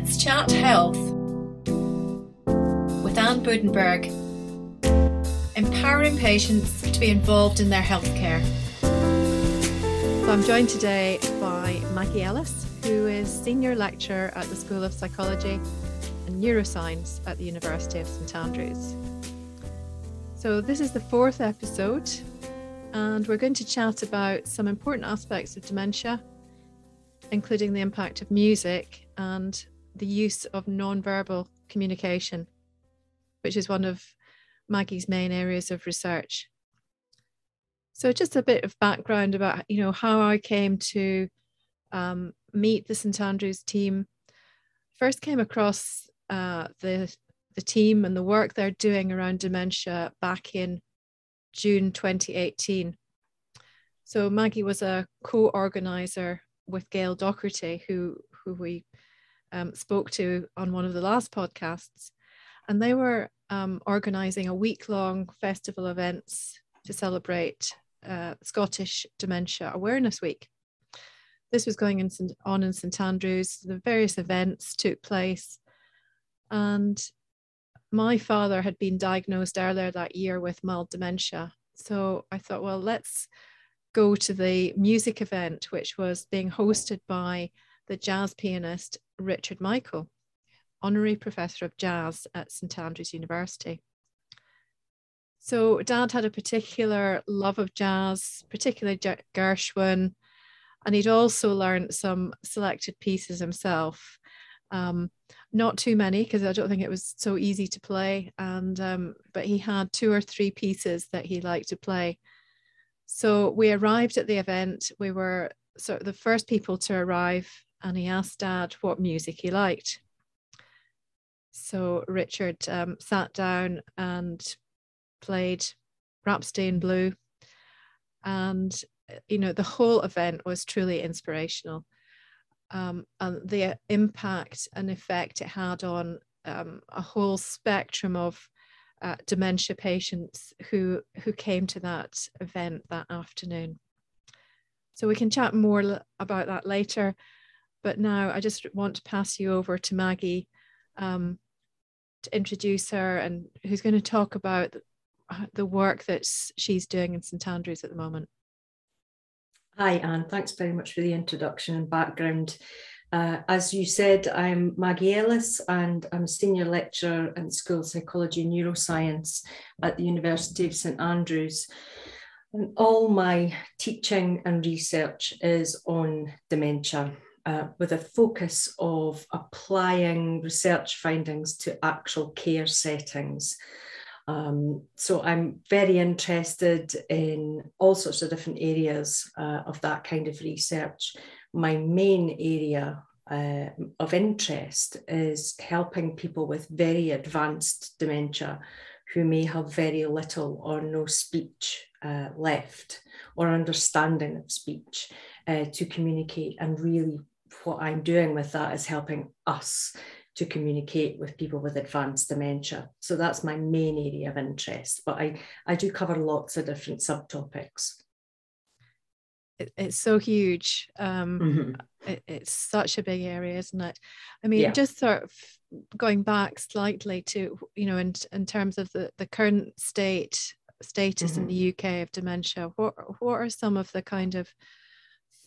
Let's Chat Health with Anne Budenberg, empowering patients to be involved in their healthcare. So I'm joined today by Maggie Ellis, who is Senior Lecturer at the School of Psychology and Neuroscience at the University of St Andrews. So this is the fourth episode, and we're going to chat about some important aspects of dementia, including the impact of music and the use of non-verbal communication, which is one of Maggie's main areas of research. So just a bit of background about you know how I came to um, meet the St Andrews team. First came across uh, the the team and the work they're doing around dementia back in June 2018. So Maggie was a co-organizer with Gail Docherty, who who we um, spoke to on one of the last podcasts, and they were um, organising a week long festival events to celebrate uh, Scottish Dementia Awareness Week. This was going in, on in St Andrews. The various events took place, and my father had been diagnosed earlier that year with mild dementia. So I thought, well, let's go to the music event, which was being hosted by the jazz pianist Richard Michael, honorary professor of jazz at St Andrews University. So, dad had a particular love of jazz, particularly Gershwin, and he'd also learned some selected pieces himself. Um, not too many because I don't think it was so easy to play, and um, but he had two or three pieces that he liked to play. So we arrived at the event. We were sort of the first people to arrive and he asked Dad what music he liked. So Richard um, sat down and played Rhapsody in Blue. And, you know, the whole event was truly inspirational. Um, and the impact and effect it had on um, a whole spectrum of uh, dementia patients who who came to that event that afternoon. So we can chat more about that later. But now I just want to pass you over to Maggie um, to introduce her and who's going to talk about the work that she's doing in St Andrews at the moment. Hi, Anne. Thanks very much for the introduction and background. Uh, as you said, I'm Maggie Ellis and I'm a senior lecturer in School Psychology and Neuroscience at the University of St Andrews. And all my teaching and research is on dementia uh, with a focus of applying research findings to actual care settings. Um, so I'm very interested in all sorts of different areas uh, of that kind of research. My main area uh, of interest is helping people with very advanced dementia who may have very little or no speech uh, left or understanding of speech uh, to communicate and really what I'm doing with that is helping us to communicate with people with advanced dementia. So that's my main area of interest, but I, I do cover lots of different subtopics. It, it's so huge. Um, mm-hmm. it, it's such a big area, isn't it? I mean, yeah. just sort of going back slightly to, you know, in, in terms of the, the current state status mm-hmm. in the UK of dementia, what, what are some of the kind of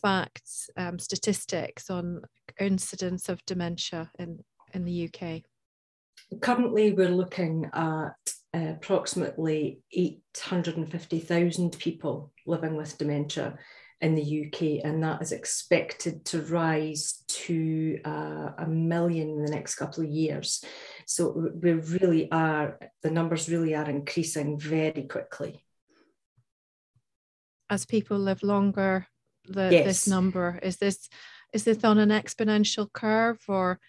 facts, um, statistics on incidence of dementia in, in the UK? Currently, we're looking at uh, approximately 850,000 people living with dementia in the UK, and that is expected to rise to uh, a million in the next couple of years. So we really are, the numbers really are increasing very quickly. As people live longer, the, yes. this number? Is this is this on an exponential curve or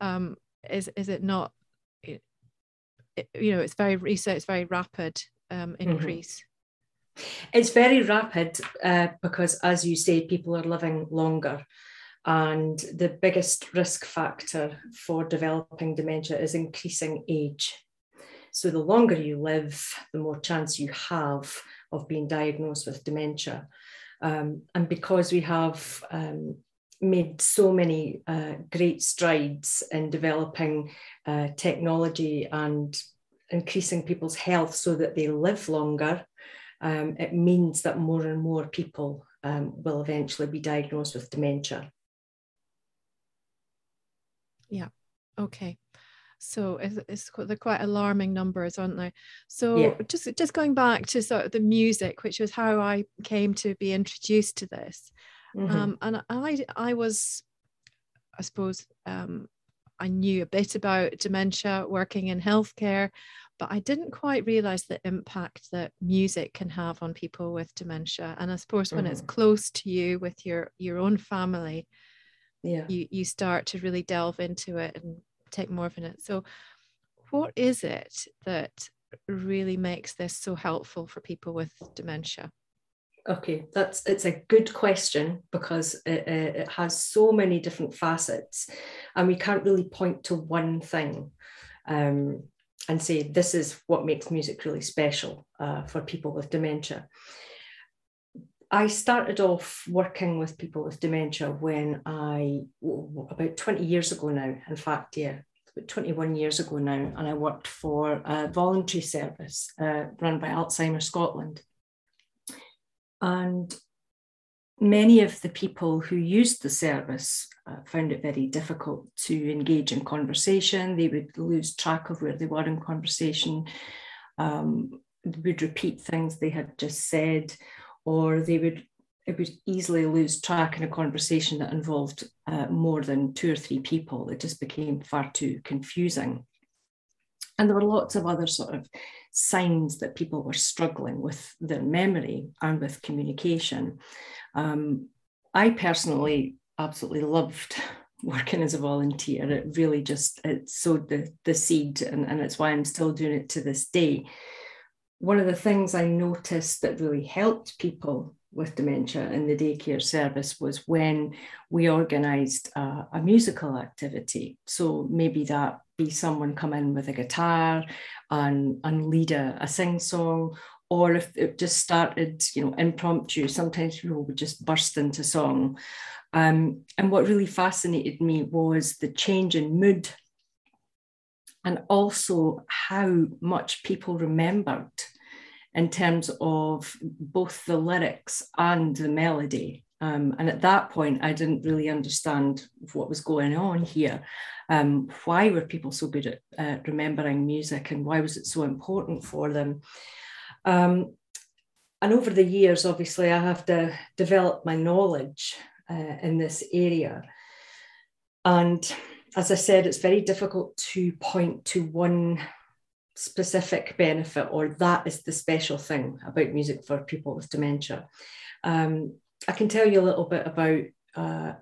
um, is is it not? It, you know, it's very research, it's very rapid um, mm-hmm. increase. Mm-hmm. It's very rapid uh, because, as you say, people are living longer. And the biggest risk factor for developing dementia is increasing age. So, the longer you live, the more chance you have of being diagnosed with dementia. Um, and because we have um, made so many uh, great strides in developing uh, technology and increasing people's health so that they live longer, um, it means that more and more people um, will eventually be diagnosed with dementia. Yeah. Okay. So it's, it's they're quite alarming numbers, aren't they? So Yeah. just just going back to sort of the music, which was how I came to be introduced to this. Mhm. Um, and I I was, I suppose, um, I knew a bit about dementia working in healthcare, but I didn't quite realize the impact that music can have on people with dementia. And I suppose when it's Mhm. close to you with your your own family, yeah. you you start to really delve into it and take more of it. So, what is it that really makes this so helpful for people with dementia? Okay, that's it's a good question because it, it it has so many different facets, and we can't really point to one thing um, and say this is what makes music really special uh, for people with dementia. I started off working with people with dementia when I about 20 years ago now. In fact, yeah, about 21 years ago now, and I worked for a voluntary service uh, run by Alzheimer's Scotland. And many of the people who used the service uh, found it very difficult to engage in conversation. They would lose track of where they were in conversation, um, would repeat things they had just said, or they would it would easily lose track in a conversation that involved uh, more than two or three people. It just became far too confusing. And there were lots of other sort of signs that people were struggling with their memory and with communication. Um, I personally absolutely loved working as a volunteer. It really just it sowed the, the seed, and, and it's why I'm still doing it to this day. One of the things I noticed that really helped people with dementia in the daycare service was when we organised a, a musical activity. So maybe that be someone come in with a guitar and, and lead a, a sing song, or if it just started, you know, impromptu, sometimes people would just burst into song. Um, and what really fascinated me was the change in mood and also how much people remembered in terms of both the lyrics and the melody. Um, and at that point, I didn't really understand what was going on here. Um, why were people so good at uh, remembering music and why was it so important for them? Um, and over the years, obviously, I have to develop my knowledge uh, in this area. And as I said, it's very difficult to point to one specific benefit or that is the special thing about music for people with dementia. Um, I can tell you a little bit about uh,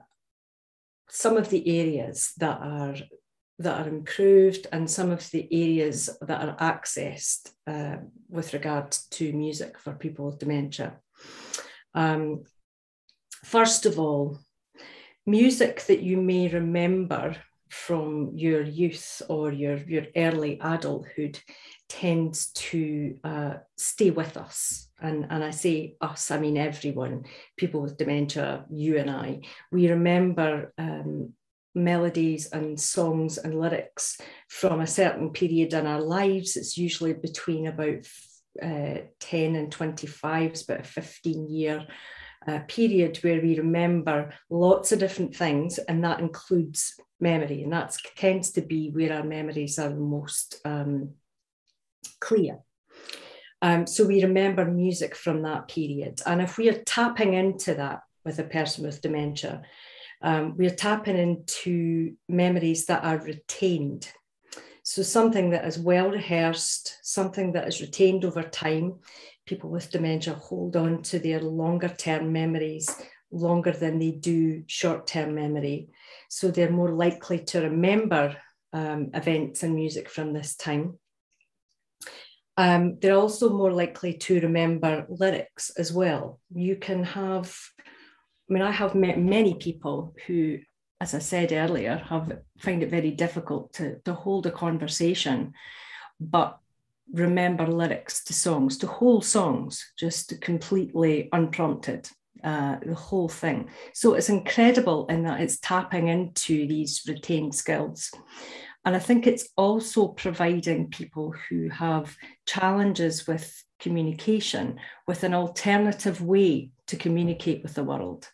some of the areas that are that are improved and some of the areas that are accessed uh, with regard to music for people with dementia. Um, first of all, music that you may remember from your youth or your, your early adulthood tends to uh, stay with us. And, and I say us, I mean everyone, people with dementia, you and I. We remember um, melodies and songs and lyrics from a certain period in our lives. It's usually between about uh, 10 and 25, it's about a 15 year uh, period where we remember lots of different things, and that includes memory, and that tends to be where our memories are most um, clear. Um, so we remember music from that period, and if we are tapping into that with a person with dementia, um, we're tapping into memories that are retained. So something that is well rehearsed, something that is retained over time. People with dementia hold on to their longer term memories longer than they do short term memory. So they're more likely to remember um, events and music from this time. Um, they're also more likely to remember lyrics as well. You can have, I mean, I have met many people who, as I said earlier, have find it very difficult to, to hold a conversation, but remember lyrics to songs, to whole songs, just completely unprompted. uh, the whole thing. So it's incredible in that it's tapping into these retained skills. And I think it's also providing people who have challenges with communication with an alternative way to communicate with the world.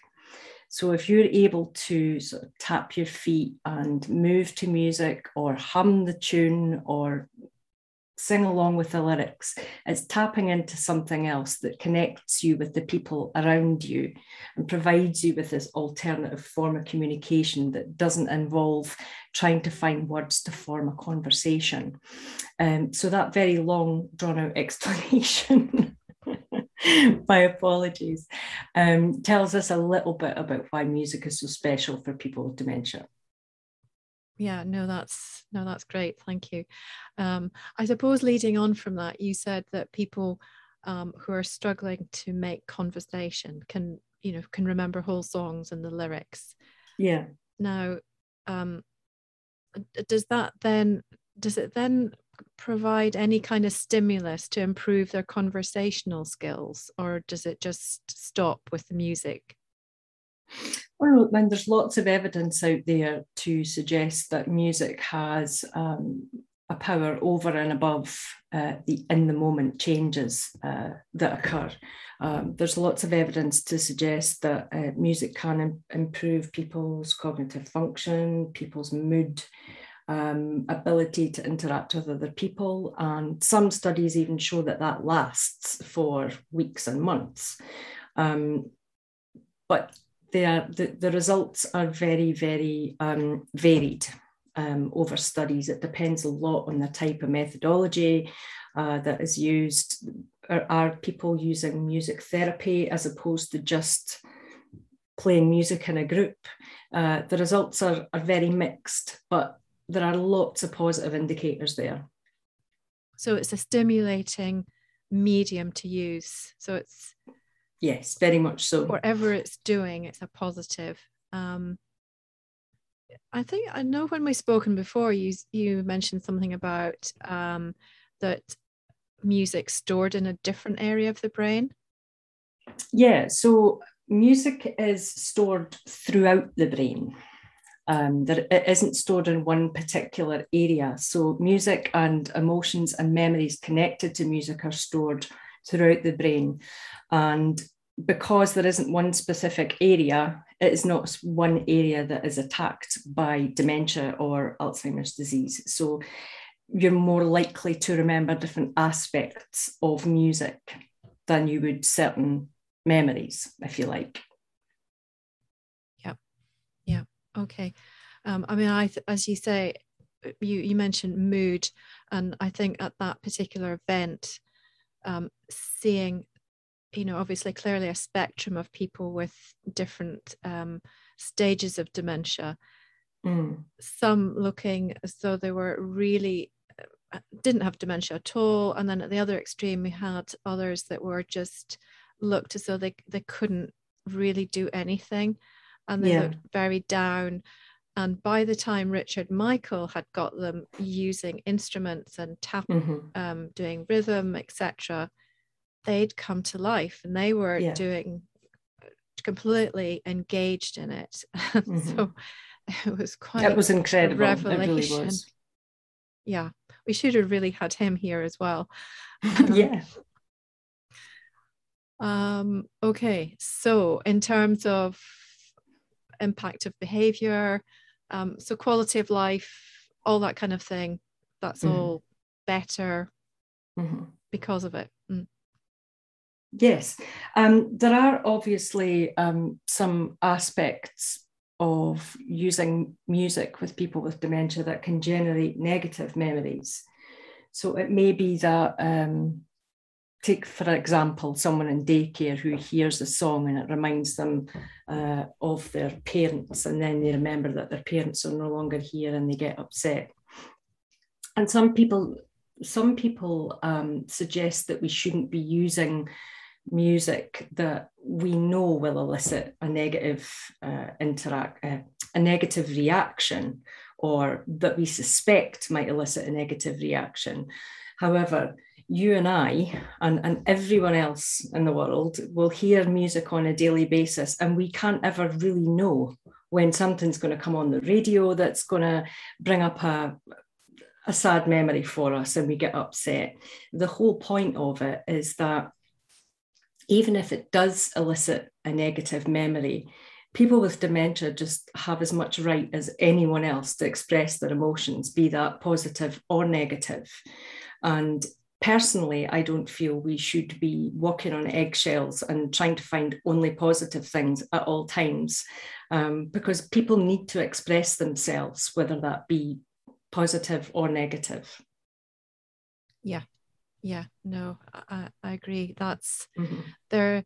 So if you're able to sort of tap your feet and move to music or hum the tune or sing along with the lyrics. It's tapping into something else that connects you with the people around you and provides you with this alternative form of communication that doesn't involve trying to find words to form a conversation. Um, so, that very long, drawn out explanation. my apologies, um, tells us a little bit about why music is so special for people with dementia yeah no that's no that's great thank you. Um, i suppose leading on from that you said that people um, who are struggling to make conversation can you know can remember whole songs and the lyrics. Yeah. Now um, does that then does it then provide any kind of stimulus to improve their conversational skills or does it just stop with the music well, mean, there's lots of evidence out there to suggest that music has um, a power over and above uh, the in the moment changes uh, that occur. Um, there's lots of evidence to suggest that uh, music can Im- improve people's cognitive function, people's mood, um, ability to interact with other people. And some studies even show that that lasts for weeks and months. Um, but the, the results are very, very um, varied um, over studies. It depends a lot on the type of methodology uh, that is used. Are, are, people using music therapy as opposed to just playing music in a group? Uh, the results are, are very mixed, but there are lots of positive indicators there. So it's a stimulating medium to use. So it's Yes, very much so. Whatever it's doing, it's a positive. Um, I think I know when we've spoken before, you you mentioned something about um, that music stored in a different area of the brain. Yeah, so music is stored throughout the brain. Um, that it isn't stored in one particular area. So music and emotions and memories connected to music are stored throughout the brain. And because there isn't one specific area, it is not one area that is attacked by dementia or Alzheimer's disease. So you're more likely to remember different aspects of music than you would certain memories, if you like. Yeah, yeah, okay. Um, I mean, I as you say, you you mentioned mood, and I think at that particular event, um, seeing you know obviously clearly a spectrum of people with different um, stages of dementia mm. some looking as though they were really uh, didn't have dementia at all and then at the other extreme we had others that were just looked as though they, they couldn't really do anything and they yeah. looked very down and by the time Richard Michael had got them using instruments and tap, mm-hmm. um, doing rhythm, etc., they'd come to life and they were yeah. doing completely engaged in it. Mm-hmm. so it was quite it was incredible. Revelation. It really was. Yeah, we should have really had him here as well. Yeah. Um, okay, so in terms of impact of behavior, um, so quality of life, all that kind of thing, that's mm-hmm. all better mm-hmm. because of it. Mm. Yes, um, there are obviously um, some aspects of using music with people with dementia that can generate negative memories. So it may be that, um, take for example, someone in daycare who hears a song and it reminds them uh, of their parents, and then they remember that their parents are no longer here and they get upset. And some people, some people um, suggest that we shouldn't be using music that we know will elicit a negative uh, interact uh, a negative reaction or that we suspect might elicit a negative reaction however you and I and, and everyone else in the world will hear music on a daily basis, and we can't ever really know when something's going to come on the radio that's going to bring up a, a sad memory for us and we get upset. The whole point of it is that even if it does elicit a negative memory, people with dementia just have as much right as anyone else to express their emotions, be that positive or negative. And personally, I don't feel we should be walking on eggshells and trying to find only positive things at all times, um, because people need to express themselves, whether that be positive or negative. Yeah, yeah, no, I, I agree. That's mm-hmm. they're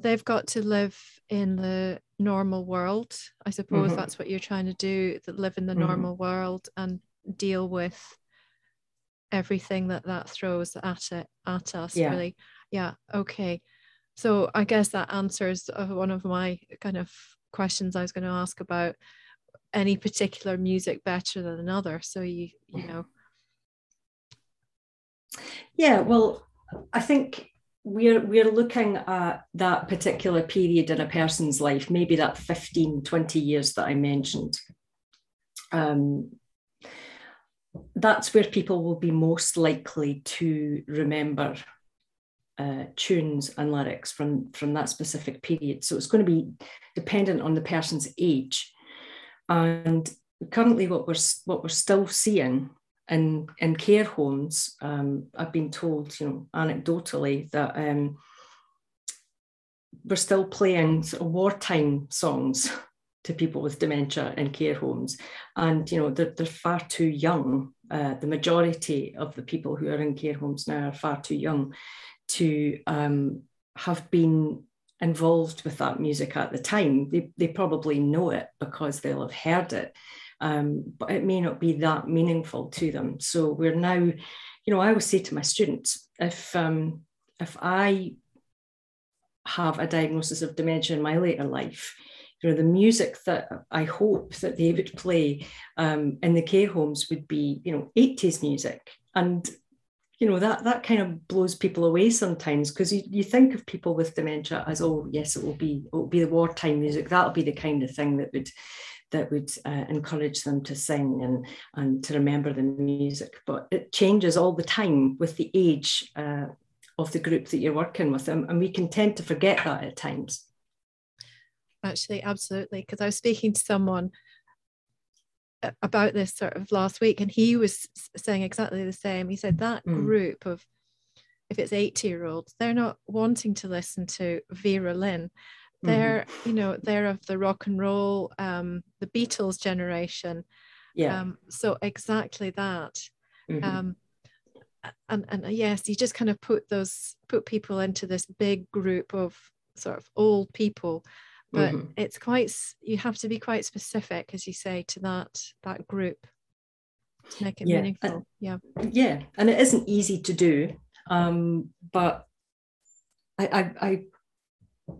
they've got to live in the normal world. I suppose mm-hmm. that's what you're trying to do. That live in the mm-hmm. normal world and deal with everything that that throws at it at us yeah. really. Yeah okay. So i guess that answers uh, one of my kind of questions i was going to ask about any particular music better than another so you you know. Yeah well i think we're we're looking at that particular period in a person's life maybe that 15 20 years that i mentioned. Um, that's where people will be most likely to remember uh, tunes and lyrics from, from that specific period. So it's going to be dependent on the person's age. And currently, what we're, what we're still seeing in, in care homes, um, I've been told, you know, anecdotally, that um, we're still playing sort of wartime songs to people with dementia in care homes. And, you know, they're, they're far too young. Uh, the majority of the people who are in care homes now are far too young to um, have been involved with that music at the time. They, they probably know it because they'll have heard it. Um, but it may not be that meaningful to them. So we're now, you know, I always say to my students, if um, if I have a diagnosis of dementia in my later life, you know, the music that I hope that they would play um, in the care homes would be, you know, 80s music. And, you know, that that kind of blows people away sometimes because you, you think of people with dementia as, oh, yes, it will be it will be the wartime music. That'll be the kind of thing that would that would uh, encourage them to sing and, and to remember the music. But it changes all the time with the age uh, of the group that you're working with. And, and we can tend to forget that at times actually absolutely because i was speaking to someone uh, about this sort of last week and he was saying exactly the same he said that mm. group of if it's 80 year olds they're not wanting to listen to vera lynn they're mm. you know they're of the rock and roll um the beatles generation yeah um so exactly that mm-hmm. um and and uh, yes you just kind of put those put people into this big group of sort of old people but mm-hmm. it's quite you have to be quite specific as you say to that that group to make it yeah. meaningful yeah yeah and it isn't easy to do um, but I, I, I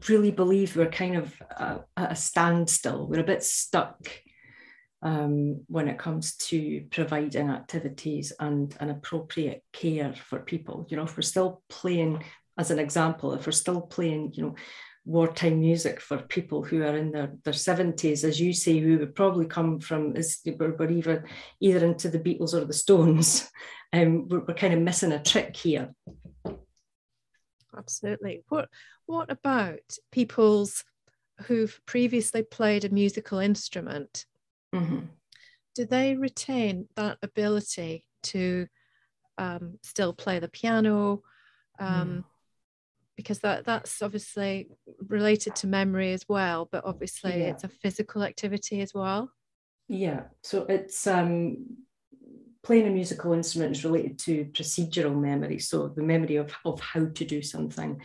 really believe we're kind of uh, at a standstill we're a bit stuck um, when it comes to providing activities and an appropriate care for people you know if we're still playing as an example if we're still playing you know wartime music for people who are in their, their 70s, as you say, who would probably come from, we're, we're either, either into the Beatles or the Stones. Um, we're, we're kind of missing a trick here. Absolutely. What, what about people's who've previously played a musical instrument? Mm-hmm. Do they retain that ability to um, still play the piano? Um, mm because that that's obviously related to memory as well but obviously yeah. it's a physical activity as well yeah so it's um playing a musical instrument is related to procedural memory so the memory of, of how to do something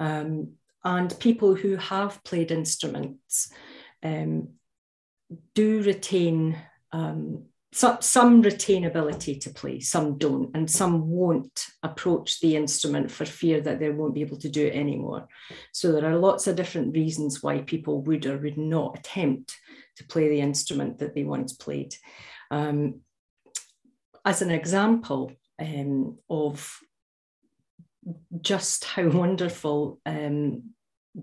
um, and people who have played instruments um, do retain um, some, some retain ability to play, some don't, and some won't approach the instrument for fear that they won't be able to do it anymore. So there are lots of different reasons why people would or would not attempt to play the instrument that they once played. Um, as an example um, of just how wonderful um,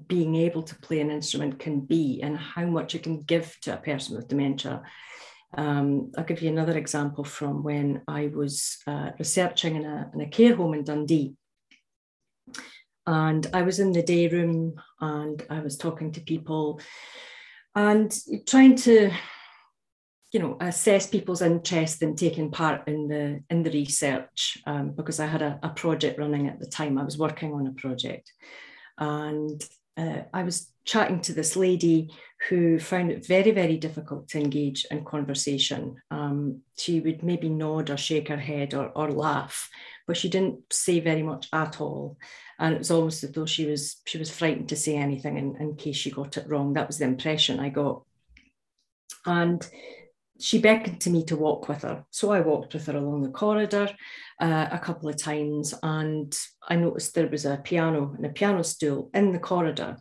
being able to play an instrument can be and how much it can give to a person with dementia. Um, I'll give you another example from when I was uh, researching in a, in a care home in Dundee. And I was in the day room and I was talking to people and trying to you know assess people's interest in taking part in the in the research um, because I had a, a, project running at the time. I was working on a project, and uh, I was chatting to this lady who found it very very difficult to engage in conversation. Um, she would maybe nod or shake her head or, or laugh, but she didn't say very much at all. And it was almost as though she was she was frightened to say anything in, in case she got it wrong. That was the impression I got. And she beckoned to me to walk with her. So I walked with her along the corridor uh, a couple of times, and I noticed there was a piano and a piano stool in the corridor.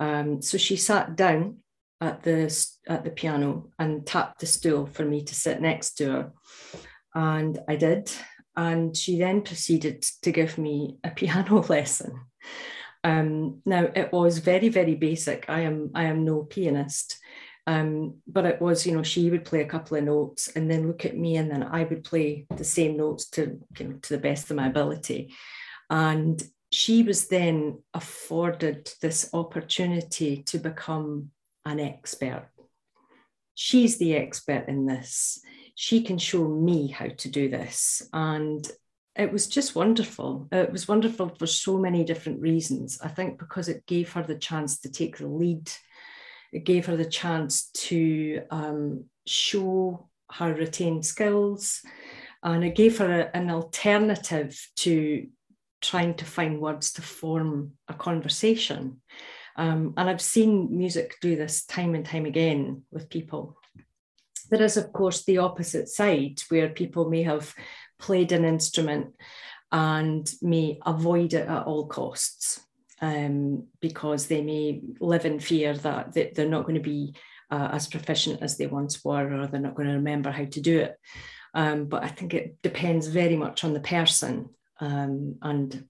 Um, so she sat down at the at the piano and tapped the stool for me to sit next to her, and I did. And she then proceeded to give me a piano lesson. Um, now it was very very basic. I am I am no pianist, um, but it was, you know, she would play a couple of notes and then look at me, and then I would play the same notes to, you know, to the best of my ability. And she was then afforded this opportunity to become an expert. She's the expert in this. She can show me how to do this. And it was just wonderful. It was wonderful for so many different reasons. I think because it gave her the chance to take the lead it gave her the chance to um, show her retained skills and it gave her a, an alternative to trying to find words to form a conversation. Um, and I've seen music do this time and time again with people. There is, of course, the opposite side where people may have played an instrument and may avoid it at all costs um, because they may live in fear that, that they're not going to be uh, as proficient as they once were, or they're not going to remember how to do it. Um, but I think it depends very much on the person um, and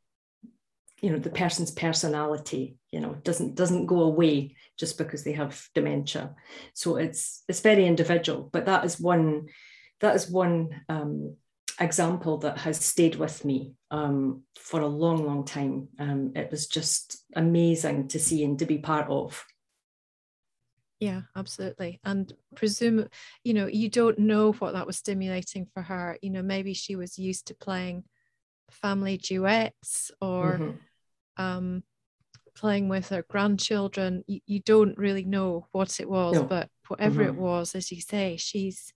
you know the person's personality. You know doesn't doesn't go away just because they have dementia. So it's it's very individual. But that is one that is one um, example that has stayed with me um, for a long, long time. Um, it was just amazing to see and to be part of. Yeah, absolutely. And presume, you know, you don't know what that was stimulating for her. You know, maybe she was used to playing family duets or mm-hmm. um, playing with her grandchildren. You, you, don't really know what it was, no. but whatever mm-hmm. it was, as you say, she's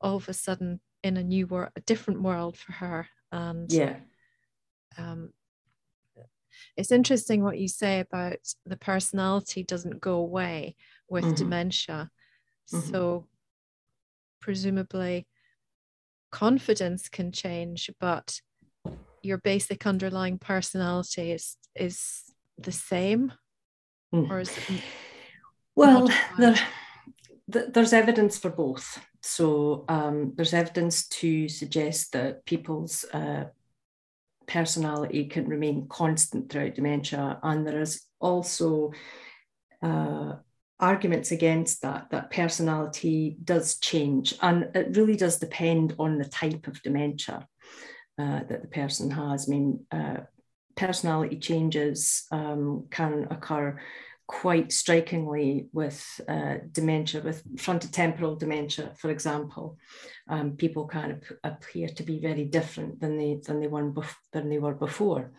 all of a sudden in a new world, a different world for her. And yeah, um, it's interesting what you say about the personality doesn't go away with mm-hmm. dementia. Mm-hmm. So presumably confidence can change, but your basic underlying personality is is the same, mm. or is it well there, there's evidence for both so um, there's evidence to suggest that people's uh, personality can remain constant throughout dementia. And there is also uh, arguments against that, that personality does change. And it really does depend on the type of dementia uh, that the person has. I mean, uh, personality changes um, can occur quite strikingly with uh, dementia, with frontotemporal dementia, for example. Um, people kind of appear to be very different than they than they were than they were before.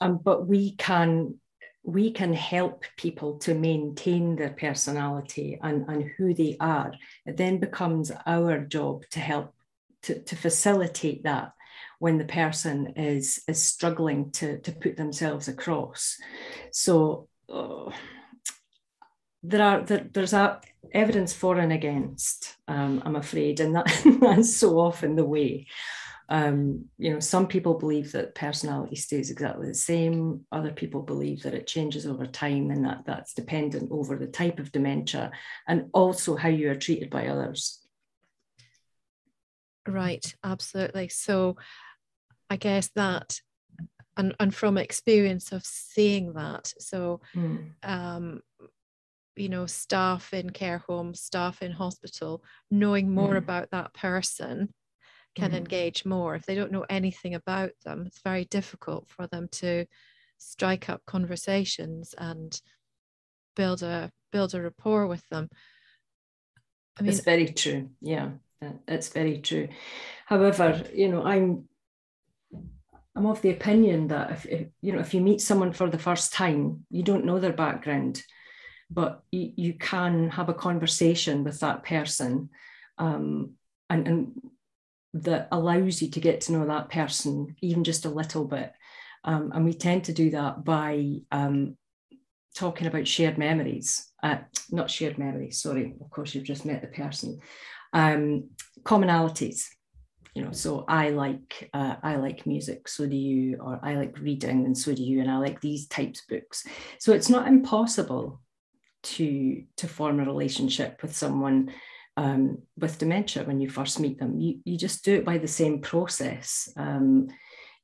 Um, but we can we can help people to maintain their personality and, and who they are. It then becomes our job to help to, to facilitate that when the person is is struggling to, to put themselves across. So oh, there are there, there's a, evidence for and against. Um, I'm afraid, and that, that's so often the way. Um, you know, some people believe that personality stays exactly the same. Other people believe that it changes over time, and that that's dependent over the type of dementia and also how you are treated by others. Right, absolutely. So, I guess that and and from experience of seeing that so Mm. um you know staff in care homes staff in hospital knowing more Mm. about that person can Mhm. engage more if they don't know anything about them it's very difficult for them to strike up conversations and build a build a rapport with them i mean it's very true. Yeah, it's very true. However, you know, I'm I'm of the opinion that if, if you know if you meet someone for the first time, you don't know their background, but you, you can have a conversation with that person, um, and and that allows you to get to know that person even just a little bit. Um, and we tend to do that by um, talking about shared memories, uh, not shared memories, sorry, of course, you've just met the person, um, commonalities. You know, so I like uh, I like music, so do you, or I like reading, and so do you, and I like these types of books. So it's not impossible to to form a relationship with someone um, with dementia when you first meet them. You you just do it by the same process. Um,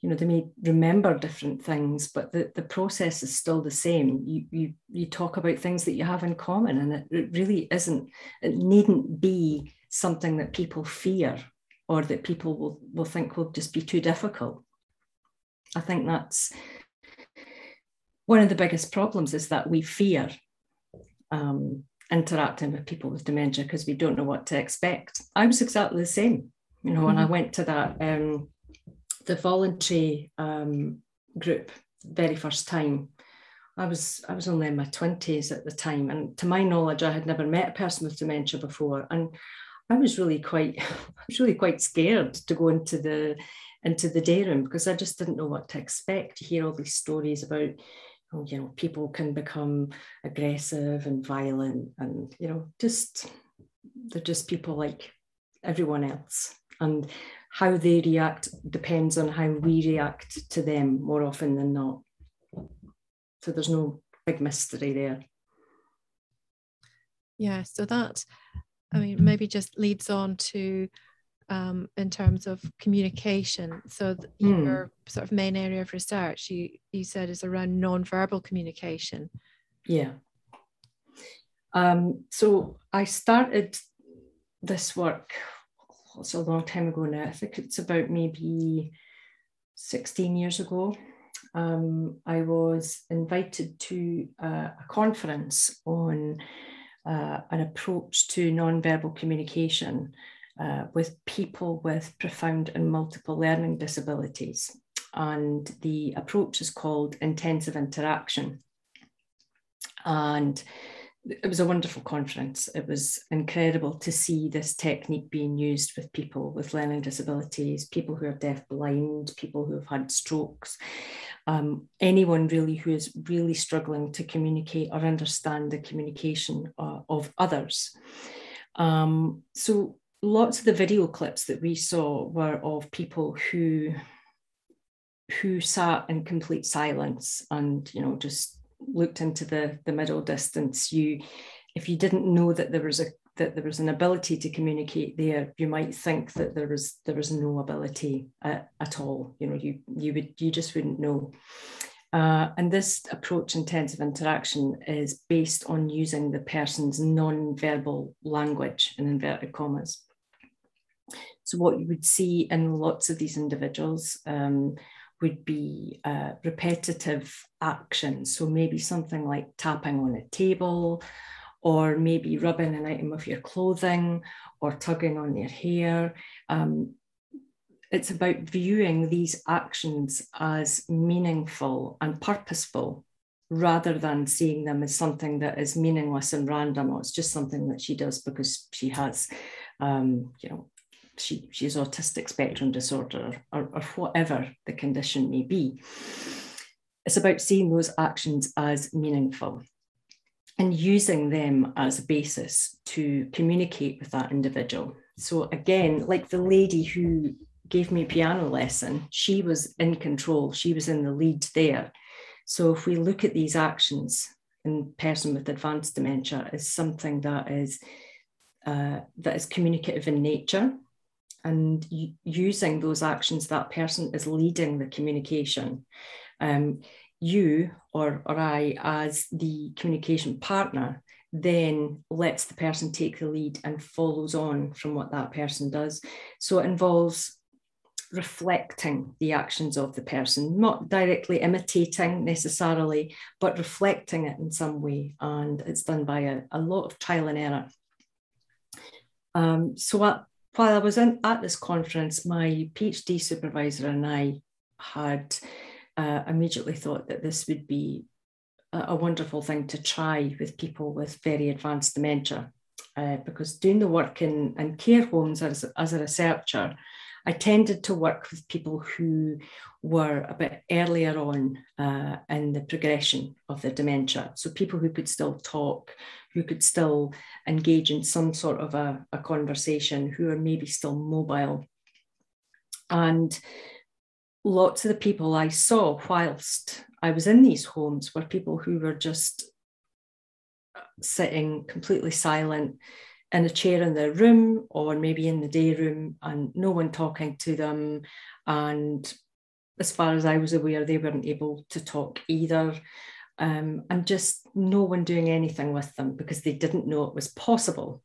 you know they may remember different things but the, the process is still the same you, you you talk about things that you have in common and it, it really isn't it needn't be something that people fear or that people will, will think will just be too difficult. I think that's one of the biggest problems is that we fear um, interacting with people with dementia because we don't know what to expect. I was exactly the same you know when i went to that um, the voluntary um, group very first time. I was I was only in my twenties at the time, and to my knowledge, I had never met a person with dementia before, and I was really quite I was really quite scared to go into the into the day room because I just didn't know what to expect. You hear all these stories about oh, you know people can become aggressive and violent, and you know just they're just people like everyone else, and how they react depends on how we react to them more often than not. So there's no big mystery there. yeah so that i mean maybe just leads on to um, in terms of communication so th- Hmm. your sort of main area of research you you said is around non-verbal communication Yeah. Um, so I started this work, it's a long time ago now. I think it's about maybe 16 years ago. Um, I was invited to uh, a conference on uh, an approach to non-verbal communication uh, with people with profound and multiple learning disabilities. And the approach is called intensive interaction. And it was a wonderful conference. It was incredible to see this technique being used with people with learning disabilities, people who are deaf blind, people who have had strokes, um, anyone really who is really struggling to communicate or understand the communication uh, of others. Um, so lots of the video clips that we saw were of people who who sat in complete silence and you know just looked into the the middle distance you if you didn't know that there was a that there was an ability to communicate there you might think that there was there was no ability at, at all. You know you you would you just wouldn't know. Uh, and this approach intensive interaction is based on using the person's non-verbal language in inverted commas. So what you would see in lots of these individuals um, would be uh, repetitive actions. So maybe something like tapping on a table, or maybe rubbing an item of your clothing, or tugging on their hair. Um, it's about viewing these actions as meaningful and purposeful rather than seeing them as something that is meaningless and random or it's just something that she does because she has um, you know she, she has autistic spectrum disorder or, or whatever the condition may be. It's about seeing those actions as meaningful and using them as a basis to communicate with that individual. So, again, like the lady who gave me a piano lesson, she was in control, she was in the lead there. So, if we look at these actions in person with advanced dementia as something that is uh, that is communicative in nature, and using those actions, that person is leading the communication. Um, you or, or I, as the communication partner, then lets the person take the lead and follows on from what that person does. So it involves reflecting the actions of the person, not directly imitating necessarily, but reflecting it in some way. And it's done by a, a lot of trial and error. Um, so while I was in, at this conference, my PhD supervisor and I had uh, immediately thought that this would be a, a, wonderful thing to try with people with very advanced dementia. Uh, because doing the work in, in care homes as, as a researcher, I tended to work with people who were a bit earlier on uh, in the progression of their dementia. So people who could still talk, who could still engage in some sort of a, a conversation, who are maybe still mobile. And lots of the people I saw whilst I was in these homes were people who were just sitting completely silent in a chair in their room or maybe in the day room and no one talking to them. And as far as I was aware, they weren't able to talk either. Um, and just no one doing anything with them because they didn't know it was possible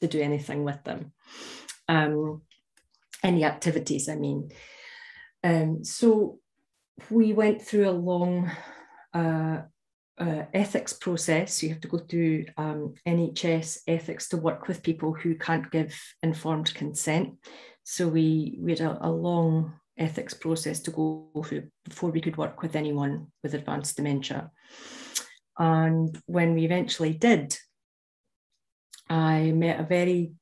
to do anything with them. Um, any activities, I mean. Um, so we went through a long uh, uh, ethics process. You have to go through um, NHS ethics to work with people who can't give informed consent. So we, we had a, a long ethics process to go through before we could work with anyone with advanced dementia. And when we eventually did, I met a very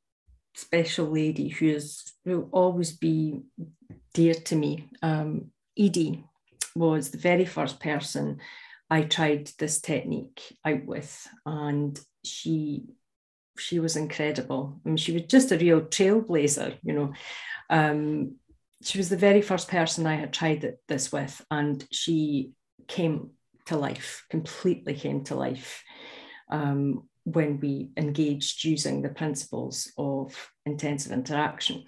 special lady who is will always be dear to me. Um, Edie was the very first person I tried this technique out with, and she she was incredible. I mean, she was just a real trailblazer, you know. Um, she was the very first person I had tried this with, and she came to life, completely came to life um, when we engaged using the principles of intensive interaction.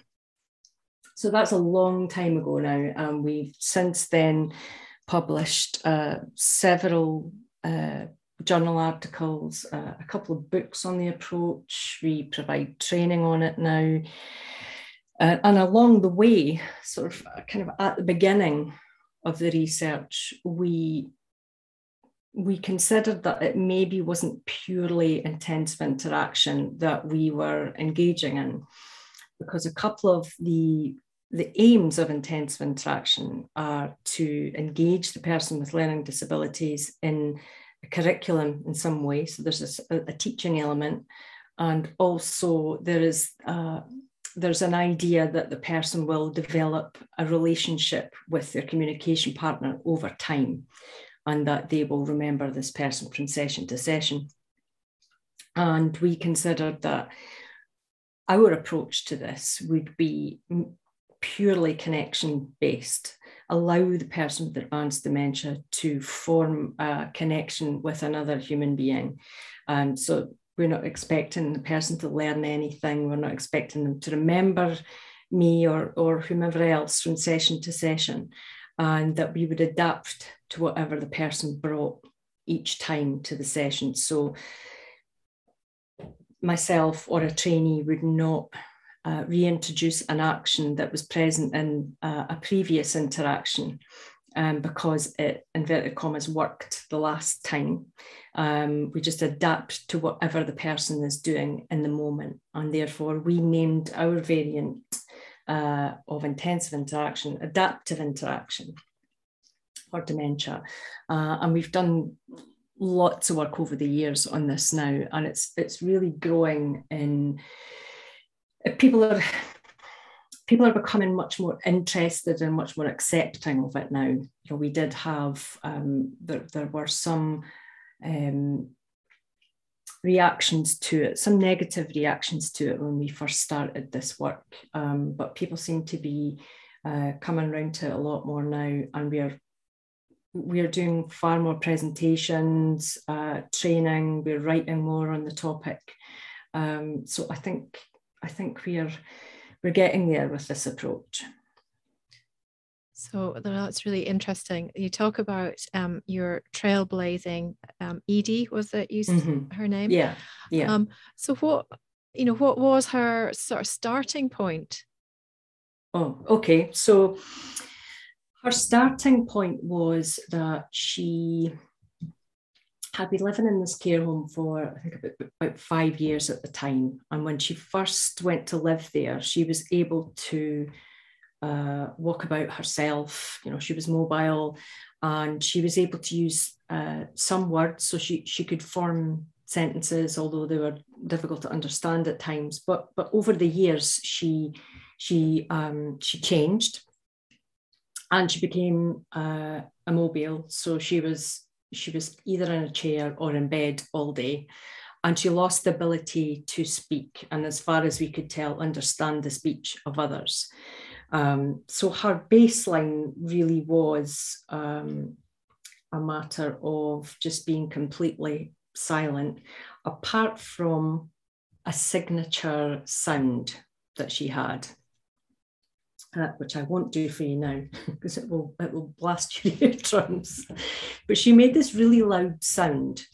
So that's a long time ago now, and we've since then published uh, several uh, journal articles, uh, a couple of books on the approach. We provide training on it now. Uh, and along the way, sort of uh, kind of at the beginning of the research, we we considered that it maybe wasn't purely intensive interaction that we were engaging in, because a couple of the the aims of intensive interaction are to engage the person with learning disabilities in a curriculum in some way. So there's a, a teaching element, and also there is uh, there's an idea that the person will develop a relationship with their communication partner over time, and that they will remember this person from session to session. And we considered that our approach to this would be purely connection based. Allow the person with advanced dementia to form a connection with another human being. Um, so we're not expecting the person to learn anything. We're not expecting them to remember me or, or whomever else from session to session, and that we would adapt to whatever the person brought each time to the session. So myself or a trainee would not uh, reintroduce an action that was present in uh, a previous interaction um, because it, inverted commas, worked the last time. Um, we just adapt to whatever the person is doing in the moment. And therefore, we named our variant uh, of intensive interaction adaptive interaction for dementia. Uh, and we've done lots of work over the years on this now, and it's it's really growing in people are people are becoming much more interested and much more accepting of it now. You know, we did have um, there, there were some um, reactions to it, some negative reactions to it when we first started this work, um, but people seem to be uh, coming around to it a lot more now, and we are we are doing far more presentations, uh, training. We're writing more on the topic. Um, so I think I think we are we're getting there with this approach. So that's really interesting. You talk about um, your trailblazing um, Edie, was that you mm-hmm. her name? Yeah, yeah. Um, so what you know, what was her sort of starting point? Oh, okay. So her starting point was that she had been living in this care home for I think about, about five years at the time. And when she first went to live there, she was able to uh, walk about herself. You know, she was mobile and she was able to use uh, some words. So she, she could form sentences, although they were difficult to understand at times. But, but over the years, she, she, um, she changed and she became uh, immobile. So she was she was either in a chair or in bed all day. And she lost the ability to speak, and as far as we could tell, understand the speech of others. Um, so her baseline really was um, a matter of just being completely silent, apart from a signature sound that she had uh, which I won't do for you now because it will it will blast your eardrums. But she made this really loud sound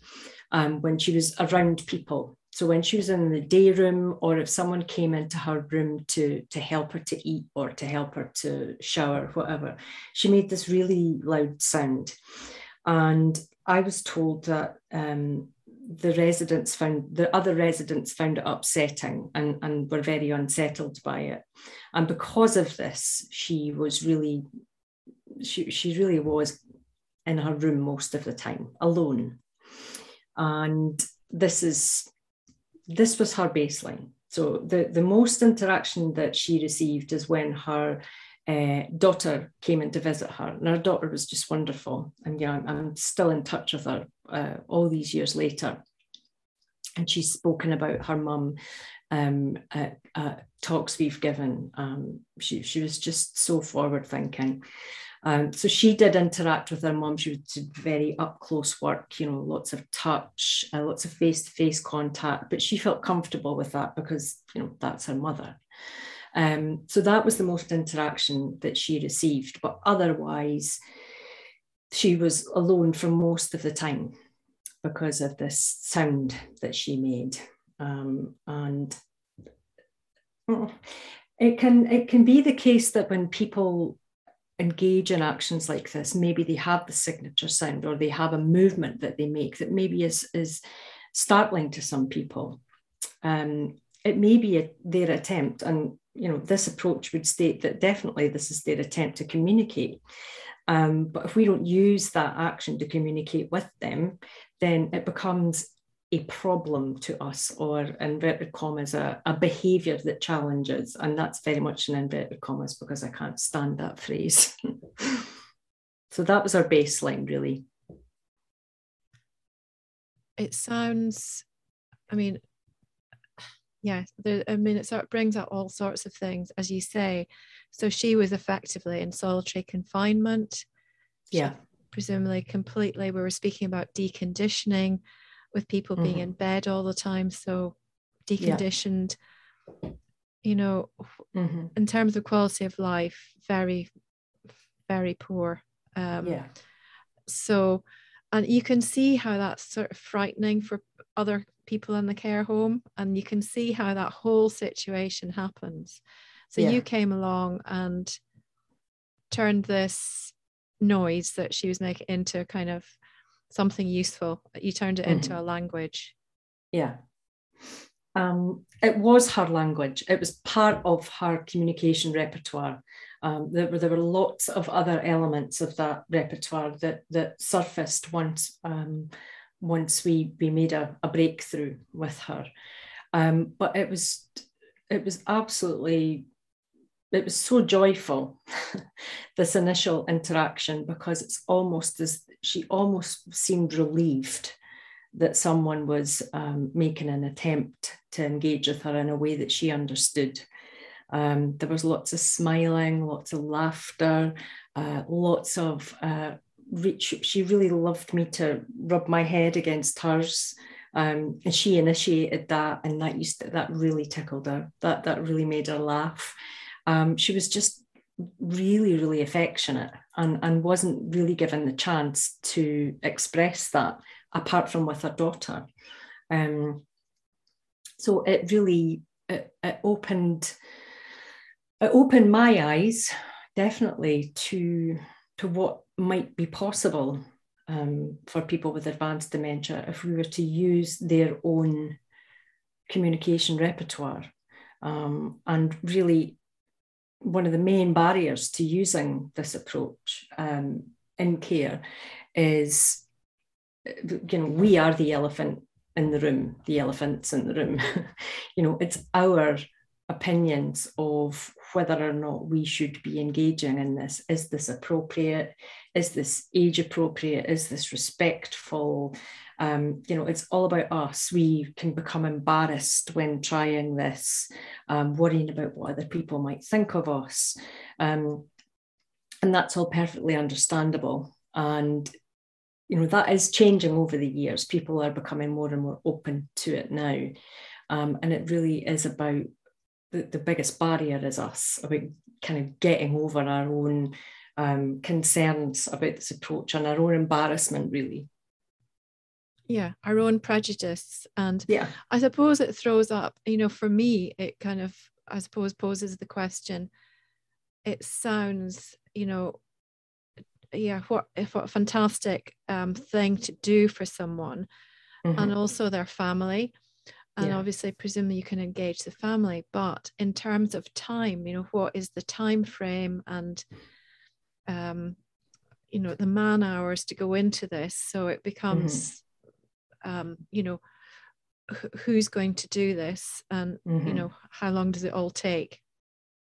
um, when she was around people. So when she was in the day room, or if someone came into her room to to help her to eat or to help her to shower, whatever, she made this really loud sound. And I was told that um, the residents found the other residents found it upsetting and, and were very unsettled by it. And because of this, she was really she, she really was in her room most of the time, alone. And this is this was her baseline. So the, the most interaction that she received is when her uh, daughter came in to visit her, and her daughter was just wonderful. And yeah, I'm, I'm still in touch with her uh, all these years later. And she's spoken about her mum um, at, at, talks we've given. Um, she, she was just so forward thinking. Um, so she did interact with her mum. She did very up close work, you know, lots of touch, uh, lots of face to face contact. But she felt comfortable with that because, you know, that's her mother. Um, so that was the most interaction that she received. But otherwise, she was alone for most of the time because of this sound that she made. Um, and it can it can be the case that when people engage in actions like this, maybe they have the signature sound or they have a movement that they make that maybe is is startling to some people. Um, it may be a, their attempt, and you know, this approach would state that definitely this is their attempt to communicate. Um, but if we don't use that action to communicate with them, then it becomes a problem to us, or inverted commas, a, a behavior that challenges. And that's very much an inverted commas because I can't stand that phrase. so that was our baseline, really. It sounds, I mean, yeah, the, I mean, it sort of brings out all sorts of things, as you say. So she was effectively in solitary confinement. Yeah. presumably completely. We were speaking about deconditioning with people mm-hmm. being in bed all the time. So deconditioned, yeah. you know, mm-hmm. in terms of quality of life, very, very poor. Um, yeah. So, and you can see how that's sort of frightening for other people in the care home and you can see how that whole situation happens. So yeah. you came along and turned this noise that she was making into kind of something useful. You turned it mm-hmm. into a language. Yeah. Um, it was her language. It was part of her communication repertoire. Um, there, were, there were lots of other elements of that repertoire that that surfaced once um, once we we made a, a breakthrough with her. Um, but it was it was absolutely it was so joyful this initial interaction because it's almost as she almost seemed relieved that someone was um, making an attempt to engage with her in a way that she understood. Um, there was lots of smiling, lots of laughter, uh, lots of uh, she really loved me to rub my head against hers Um, and she initiated that, and that used to, that really tickled her. That that really made her laugh. Um, she was just really, really affectionate and, and wasn't really given the chance to express that apart from with her daughter. Um, so it really it, it opened it opened my eyes definitely to to what might be possible um, for people with advanced dementia if we were to use their own communication repertoire. Um, and really one of the main barriers to using this approach um, in care is you know we are the elephant in the room the elephants in the room. You know it's our opinions of whether or not we should be engaging in this is this appropriate is this age appropriate is this respectful um, you know, it's all about us. We can become embarrassed when trying this, um, worrying about what other people might think of us. Um, and that's all perfectly understandable. And, you know, that is changing over the years. People are becoming more and more open to it now. Um, and it really is about the, the biggest barrier is us, about kind of getting over our own um, concerns about this approach and our own embarrassment, really. Yeah our own prejudice. And yeah. I suppose it throws up you know for me it kind of i suppose poses the question it sounds you know yeah what if what a fantastic um, thing to do for someone mm-hmm. and also their family and yeah. obviously presumably you can engage the family but in terms of time you know what is the time frame and um you know the man hours to go into this so it becomes um, you know wh- who's going to do this and mm-hmm. you know how long does it all take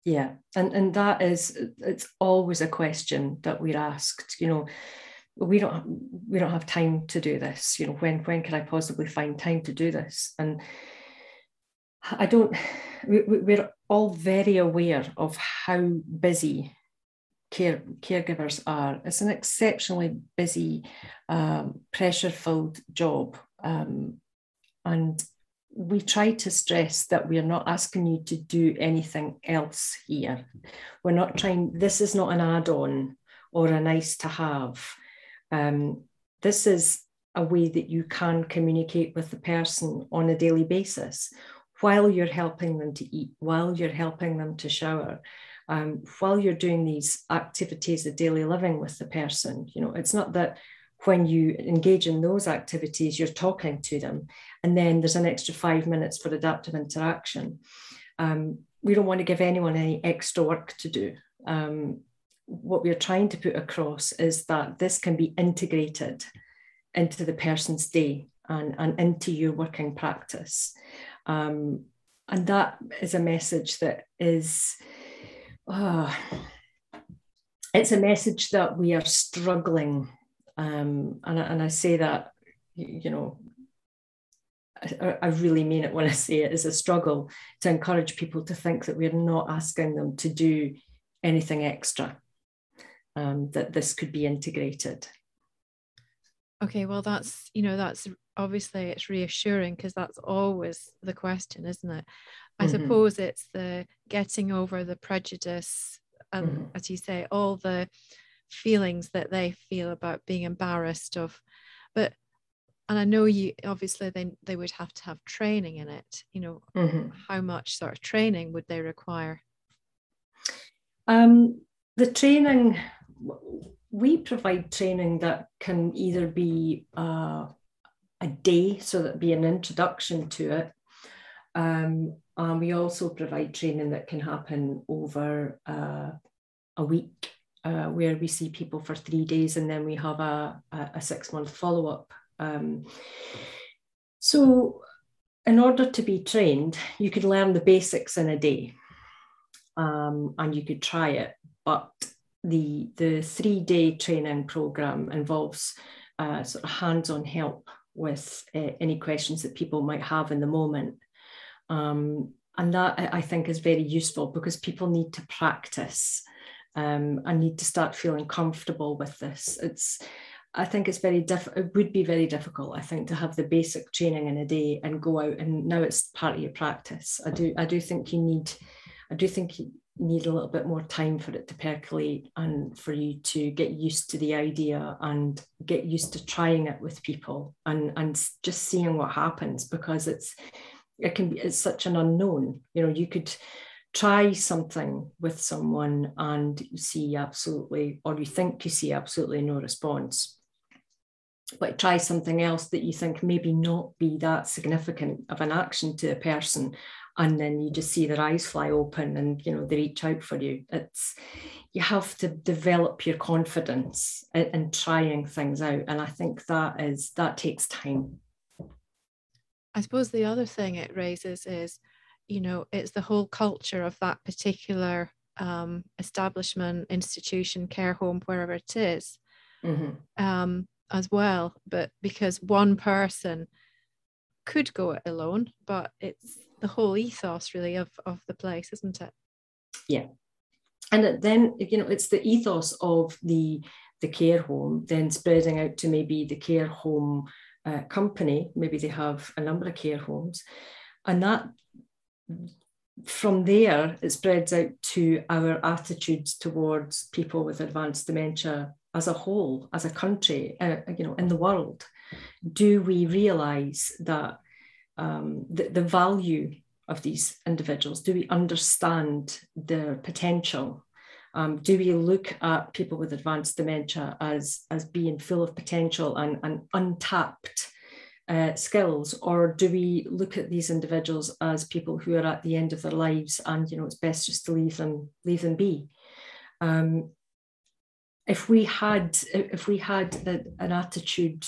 yeah and and that is it's always a question that we're asked you know we don't we don't have time to do this you know when when can i possibly find time to do this and i don't we, we're all very aware of how busy care caregivers are. It's an exceptionally busy, um, pressure-filled job, um, and we try to stress that we are not asking you to do anything else here. We're not trying. This is not an add-on or a nice to have. Um, this is a way that you can communicate with the person on a daily basis while you're helping them to eat, while you're helping them to shower, um, while you're doing these activities of daily living with the person. You know, it's not that when you engage in those activities, you're talking to them, and then there's an extra five minutes for adaptive interaction. Um, we don't want to give anyone any extra work to do. Um, what we're trying to put across is that this can be integrated into the person's day and, and into your working practice. Um, and that is a message that is uh, it's a message that we are struggling, um, and, and I say that, you know, I, I really mean it when I say it is a struggle to encourage people to think that we're not asking them to do anything extra, um, that this could be integrated. Okay, well, that's, you know, that's obviously it's reassuring because that's always the question, isn't it? I mm-hmm. suppose it's the getting over the prejudice and, mm-hmm. as you say, all the feelings that they feel about being embarrassed of. But and I know you obviously they they would have to have training in it. You know, mm-hmm. how much sort of training would they require? Um, the training we provide training that can either be uh, a day, so that be an introduction to it, um, and we also provide training that can happen over uh, a week, uh, where we see people for three days and then we have a, a, six month follow up. Um, so, in order to be trained, you could learn the basics in a day um, and you could try it. But the, the three day training program involves uh, sort of hands on help with uh, any questions that people might have in the moment. Um, and that I think is very useful because people need to practice um, and need to start feeling comfortable with this. It's I think it's very diff- it would be very difficult, I think, to have the basic training in a day and go out and now it's part of your practice. I do I do think you need I do think need a little bit more time for it to percolate and for you to get used to the idea and get used to trying it with people and and just seeing what happens because it's it can be it's such an unknown. You know, you could try something with someone and you see absolutely, or you think you see absolutely no response. But try something else that you think maybe not be that significant of an action to a person. And then you just see their eyes fly open and you know they reach out for you. It's you have to develop your confidence in, in trying things out. And I think that is that takes time. I suppose the other thing it raises is you know it's the whole culture of that particular um, establishment institution care home wherever it is, mm-hmm. um, as well but because one person could go it alone but it's the whole ethos really of, of the place isn't it? Yeah. And then you know it's the ethos of the the care home then spreading out to maybe the care home uh, company. Maybe they have a number of care homes. And that from there, it spreads out to our attitudes towards people with advanced dementia as a whole, as a country, uh, you know, in the world. Do we realise that um, the, the value of these individuals? Do we understand their potential? Um, do we look at people with advanced dementia as, as being full of potential and, and untapped uh, skills, or do we look at these individuals as people who are at the end of their lives and you know it's best just to leave them leave them be? Um, if we had if we had an attitude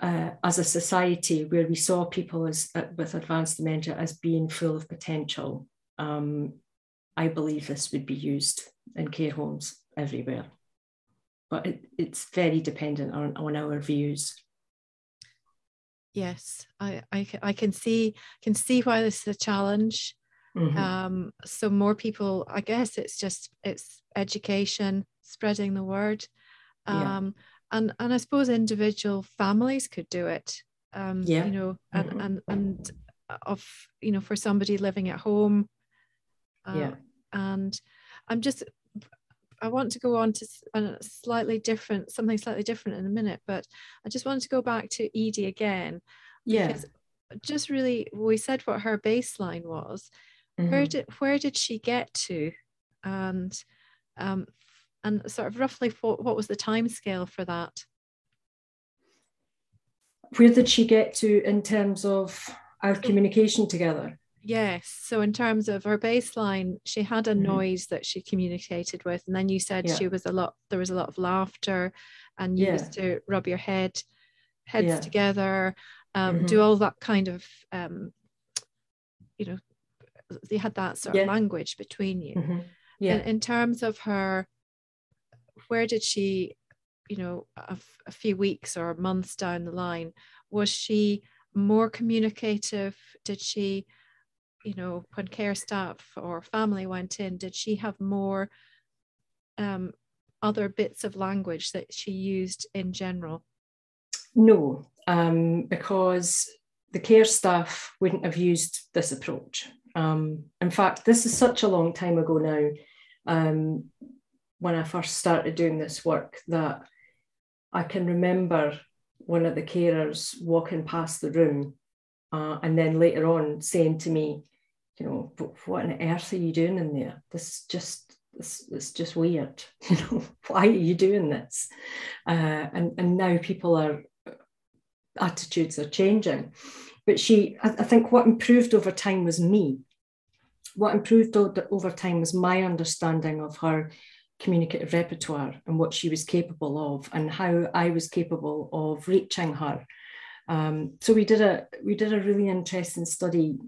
uh, as a society where we saw people as uh, with advanced dementia as being full of potential, um, I believe this would be used in care homes everywhere. But it, it's very dependent on, on our views yes I, I i can see can see why this is a challenge mm-hmm. um so more people i guess it's just it's education spreading the word um yeah. And and i suppose individual families could do it um yeah. you know and mm-hmm. and and of you know for somebody living at home uh, yeah and i'm just I want to go on to a slightly different, something slightly different in a minute, but I just wanted to go back to Edie again. Yeah. Just really, we said what her baseline was. Mm-hmm. Where did where did she get to, and um, and sort of roughly what, what was the time scale for that? Where did she get to in terms of our communication together? Yes. So in terms of her baseline, she had a mm-hmm. noise that she communicated with, and then you said yeah. she was a lot. There was a lot of laughter, and you yeah. used to rub your head, heads yeah. together, um, mm-hmm. do all that kind of, um, you know, you had that sort of language between you. Mm-hmm. Yeah. In, in, terms of her, where did she, you know, a, few weeks or months down the line, was she more communicative? Did she? you know, when care staff or family went in, did she have more um, other bits of language that she used in general? No, um, because the care staff wouldn't have used this approach. Um, in fact, this is such a long time ago now, um, when I first started doing this work, that I can remember one of the carers walking past the room uh, and then later on saying to me, you know, what on earth are you doing in there? This is just this it's just weird. You know, why are you doing this? Uh, and and now people are attitudes are changing. But she, I, I think, what improved over time was me. What improved over time was my understanding of her communicative repertoire and what she was capable of, and how I was capable of reaching her. Um, so we did a we did a really interesting study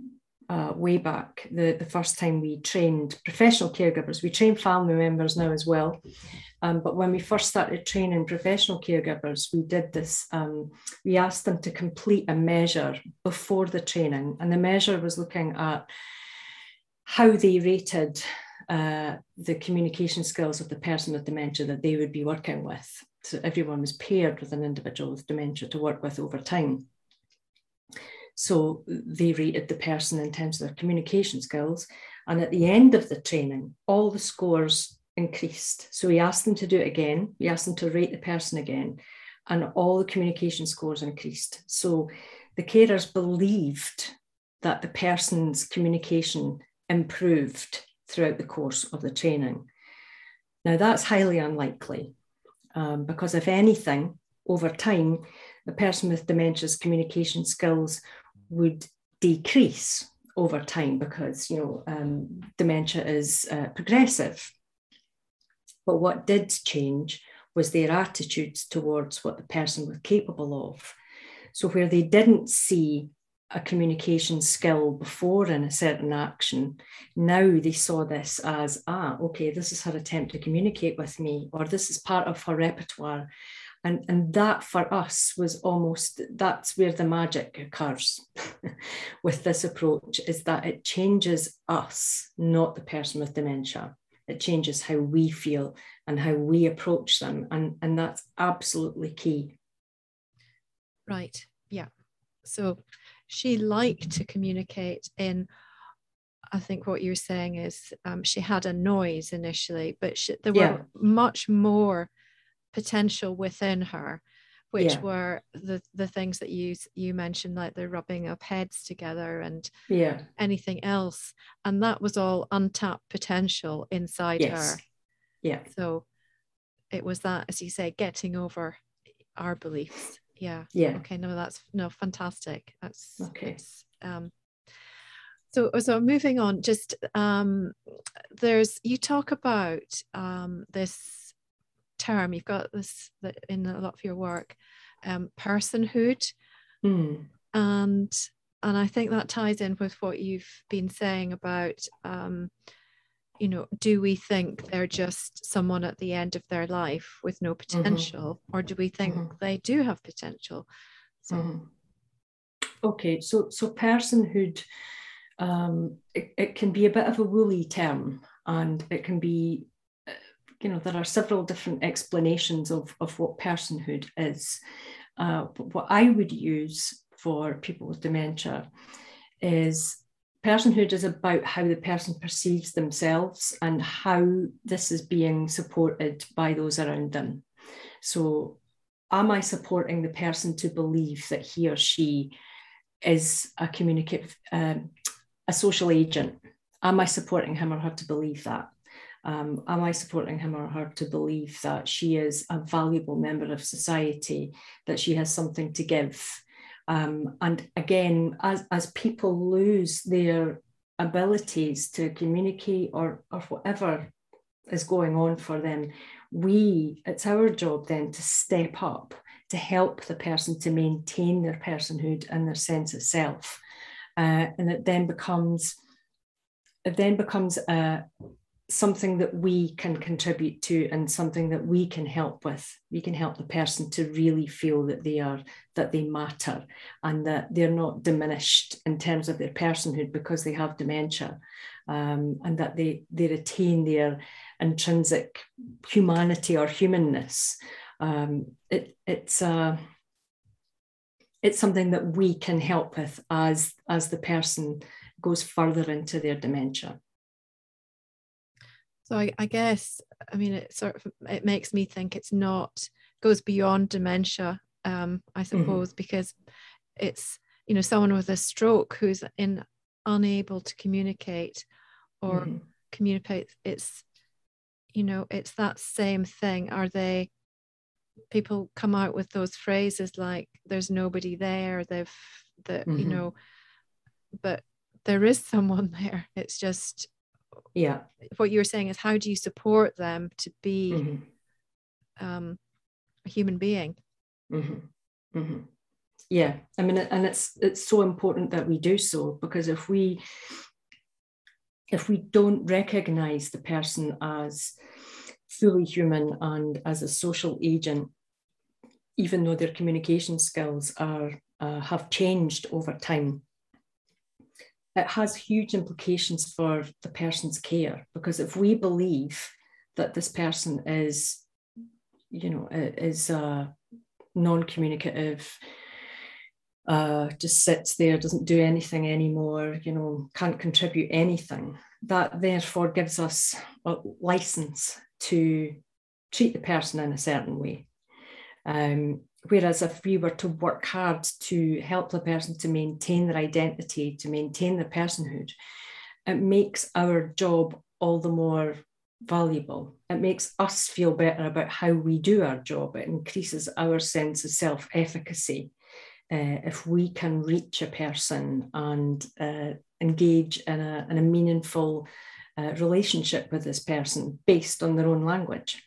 uh, way back, the, the first time we trained professional caregivers. We train family members now as well. Um, but when we first started training professional caregivers, we did this, um, we asked them to complete a measure before the training. And the measure was looking at how they rated uh, the communication skills of the person with dementia that they would be working with. So everyone was paired with an individual with dementia to work with over time. So they rated the person in terms of their communication skills. And at the end of the training, all the scores increased. So we asked them to do it again. We asked them to rate the person again, and all the communication scores increased. So the carers believed that the person's communication improved throughout the course of the training. Now, that's highly unlikely um, because, if anything, over time, the person with dementia's communication skills would decrease over time because you know um, dementia is uh, progressive. But what did change was their attitudes towards what the person was capable of. So where they didn't see a communication skill before in a certain action, now they saw this as, ah, okay, this is her attempt to communicate with me, or this is part of her repertoire. And, and that for us was almost that's where the magic occurs with this approach is that it changes us, not the person with dementia. It changes how we feel and how we approach them. And, and that's absolutely key. Right. Yeah. So she liked to communicate in I think what you're saying is um, she had a noise initially, but she, there yeah. were much more potential within her which yeah. were the the things that you you mentioned like the rubbing of heads together and yeah anything else and that was all untapped potential inside yes. her yeah so it was that as you say getting over our beliefs yeah. Yeah. Okay no that's no fantastic. That's okay. um so so moving on just um there's you talk about um this term you've got this in a lot of your work um, personhood. Mm. and and i think that ties in with what you've been saying about um, you know do we think they're just someone at the end of their life with no mm-hmm. potential mm-hmm. or do we think mm-hmm. they do have potential so mm-hmm. okay so so personhood um, it, it can be a bit of a woolly term and it can be you know, there are several different explanations of, of what personhood is. Uh, but what I would use for people with dementia is personhood is about how the person perceives themselves and how this is being supported by those around them. So, am I supporting the person to believe that he or she is a communicative, um, a social agent? Am I supporting him or her to believe that? Um, am I supporting him or her to believe that she is a valuable member of society, that she has something to give? Um, and again, as, as people lose their abilities to communicate or, or whatever is going on for them, we, it's our job then to step up to help the person to maintain their personhood and their sense of self. Uh, and it then becomes it then becomes a, something that we can contribute to and something that we can help with. We can help the person to really feel that they are that they matter and that they're not diminished in terms of their personhood because they have dementia um, and that they they retain their intrinsic humanity or humanness. Um, it, it's uh, it's something that we can help with as as the person goes further into their dementia so I, I guess I mean it sort of it makes me think it's not goes beyond dementia, um, I mm-hmm. suppose, mm-hmm. because it's you know someone with a stroke who's in unable to communicate or mm-hmm. communicate. It's you know it's that same thing. Are they? People come out with those phrases like "there's nobody there." They've that mm-hmm. you know, but there is someone there. It's just yeah what you were saying is how do you support them to be mm-hmm. um, a human being mm-hmm. Mm-hmm. yeah i mean and it's it's so important that we do so because if we if we don't recognize the person as fully human and as a social agent even though their communication skills are uh, have changed over time it has huge implications for the person's care because if we believe that this person is you know, is non-communicative, uh, just sits there, doesn't do anything anymore, you know, can't contribute anything. That therefore gives us a license to treat the person in a certain way. Um, whereas if we were to work hard to help the person to maintain their identity, to maintain their personhood, it makes our job all the more valuable. It makes us feel better about how we do our job. It increases our sense of self efficacy. Uh, if we can reach a person and uh, engage in a, in a meaningful uh, relationship with this person based on their own language.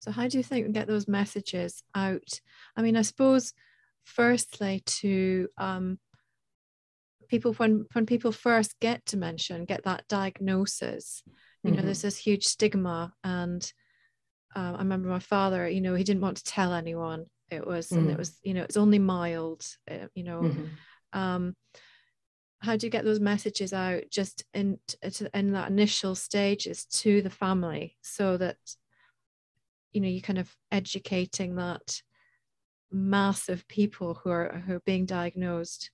So, how do you think we get those messages out? I mean, I suppose, firstly, to um, people when when people first get dementia and get that diagnosis, you mm-hmm. know, there's this huge stigma. And uh, I remember my father, you know, he didn't want to tell anyone. It was, mm-hmm. and it mm. was, you know, it's only mild. Uh, you know, mm-hmm. um, how do you get those messages out just in in that initial stages to the family so that you know you're kind of educating that mass of people who are who are being diagnosed?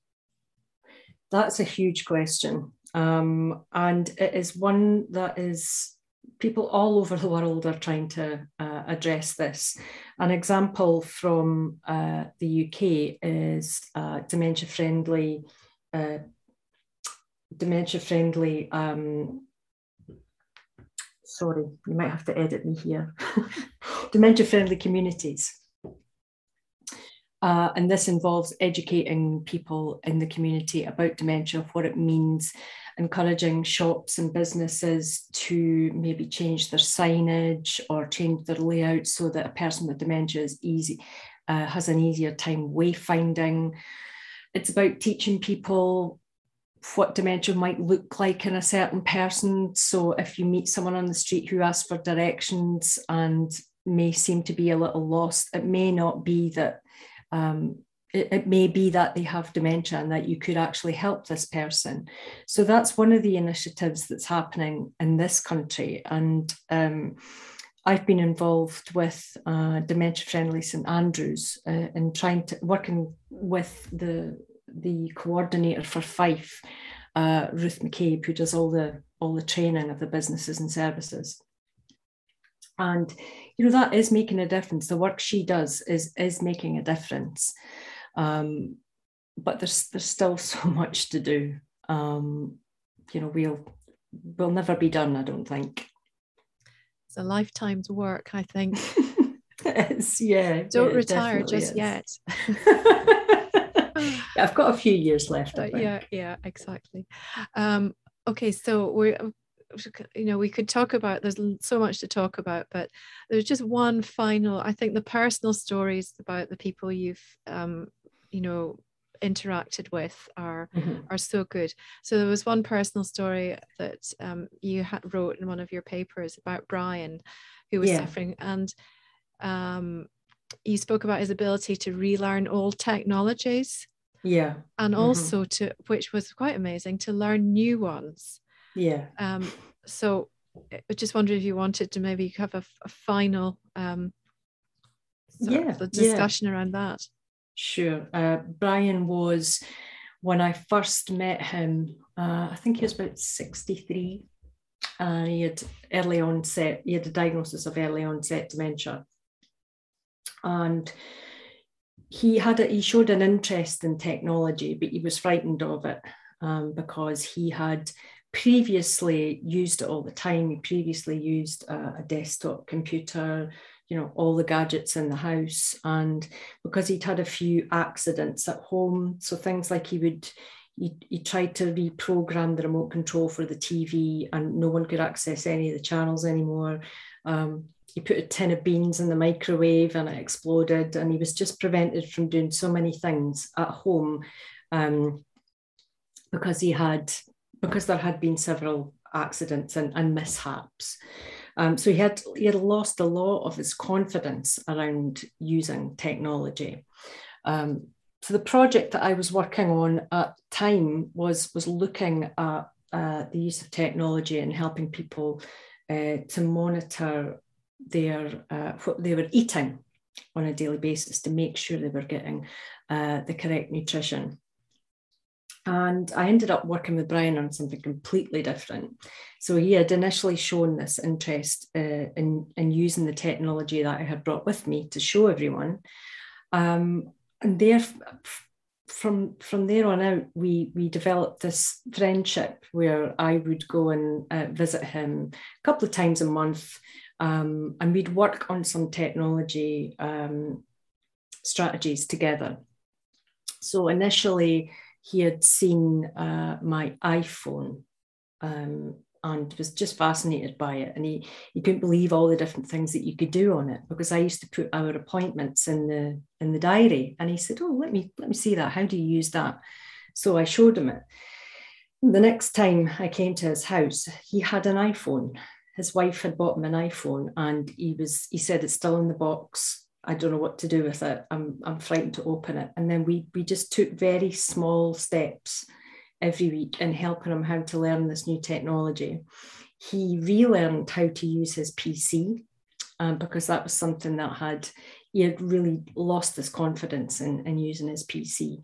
That's a huge question. Um, and it is one that is people all over the world are trying to uh, address this. An example from uh, the uk is uh, dementia friendly uh, dementia friendly um, sorry, you might have to edit me here, dementia friendly communities. Uh, and this involves educating people in the community about dementia, what it means, encouraging shops and businesses to maybe change their signage or change their layout so that a person with dementia is easy, uh, has an easier time wayfinding. It's about teaching people what dementia might look like in a certain person. So if you meet someone on the street who asks for directions and may seem to be a little lost, it may not be that. Um, it, it may be that they have dementia and that you could actually help this person. So that's one of the initiatives that's happening in this country. And um, I've been involved with uh, Dementia Friendly St Andrews uh, in trying to working with the the coordinator for Fife, uh, Ruth McCabe, who does all the all the training of the businesses and services. And you know that is making a difference. The work she does is is making a difference. Um, but there's there's still so much to do. Um, you know, we'll we'll never be done. I don't think. It's a lifetime's work, I think. it's yeah. Don't yeah, retire just is. yet. I've got a few years left. Uh, yeah, yeah, exactly. Um, okay, so we're you know we could talk about there's so much to talk about but there's just one final i think the personal stories about the people you've um, you know interacted with are mm-hmm. are so good so there was one personal story that um, you had wrote in one of your papers about brian who was yeah. suffering and um, you spoke about his ability to relearn old technologies yeah. And mm-hmm. also to which was quite amazing to learn new ones. Yeah. Um so I just wonder if you wanted to maybe have a, a final um yeah the discussion yeah. around that. Sure. Uh, brian was when i first met him uh, i think he was about 63 and he had early onset he had a diagnosis of early onset dementia. And he had a, he showed an interest in technology, but he was frightened of it um, because he had previously used it all the time. He previously used a, a, desktop computer, you know, all the gadgets in the house, and because he'd had a few accidents at home, so things like he would. He, he tried to reprogram the remote control for the TV, and no one could access any of the channels anymore. Um, he put a tin of beans in the microwave and it exploded and he was just prevented from doing so many things at home um, because he had because there had been several accidents and, and mishaps. Um, so he had he had lost a lot of his confidence around using technology. Um, so the project that I was working on at time was was looking at uh, the use of technology and helping people uh, to monitor their uh, what they were eating on a daily basis to make sure they were getting uh, the correct nutrition. And I ended up working with Brian on something completely different. So he had initially shown this interest uh, in, in using the technology that I had brought with me to show everyone. Um, and there, from from there on out, we we developed this friendship where I would go and uh, visit him a couple of times a month, um, and we'd work on some technology um, strategies together. So initially, he had seen uh, my iPhone um, and was just fascinated by it. And he, he couldn't believe all the different things that you could do on it because I used to put our appointments in the in the diary. And he said, Oh, let me let me see that. How do you use that? So I showed him it. The next time I came to his house, he had an iPhone. His wife had bought him an iPhone and he was he said it's still in the box I don't know what to do with it. I'm, I'm frightened to open it. And then we, we just took very small steps every week in helping him how to learn this new technology. He relearned how to use his PC um, because that was something that had, he had really lost his confidence in, in using his PC.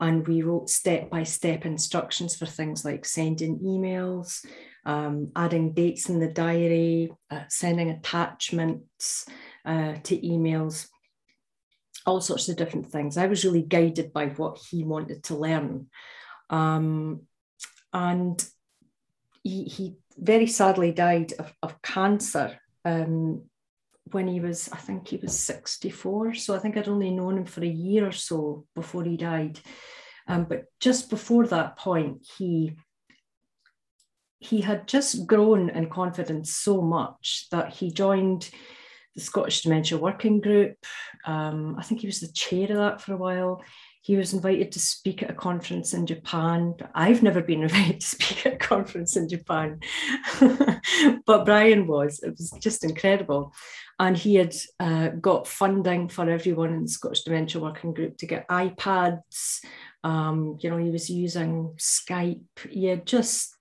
And we wrote step by step instructions for things like sending emails, um, adding dates in the diary, uh, sending attachments, uh, to emails, all sorts of different things. I was really guided by what he wanted to learn. Um, and he, he, very sadly died of, of cancer um, when he was, I think he was 64. So I think I'd only known him for a year or so before he died. Um, but just before that point, he he had just grown in confidence so much that he joined the Scottish Dementia Working Group. Um, I think he was the chair of that for a while. He was invited to speak at a conference in Japan. I've never been invited to speak at a conference in Japan, but Brian was. It was just incredible. And he had uh, got funding for everyone in the Scottish Dementia Working Group to get iPads. Um, you know, he was using Skype. He had just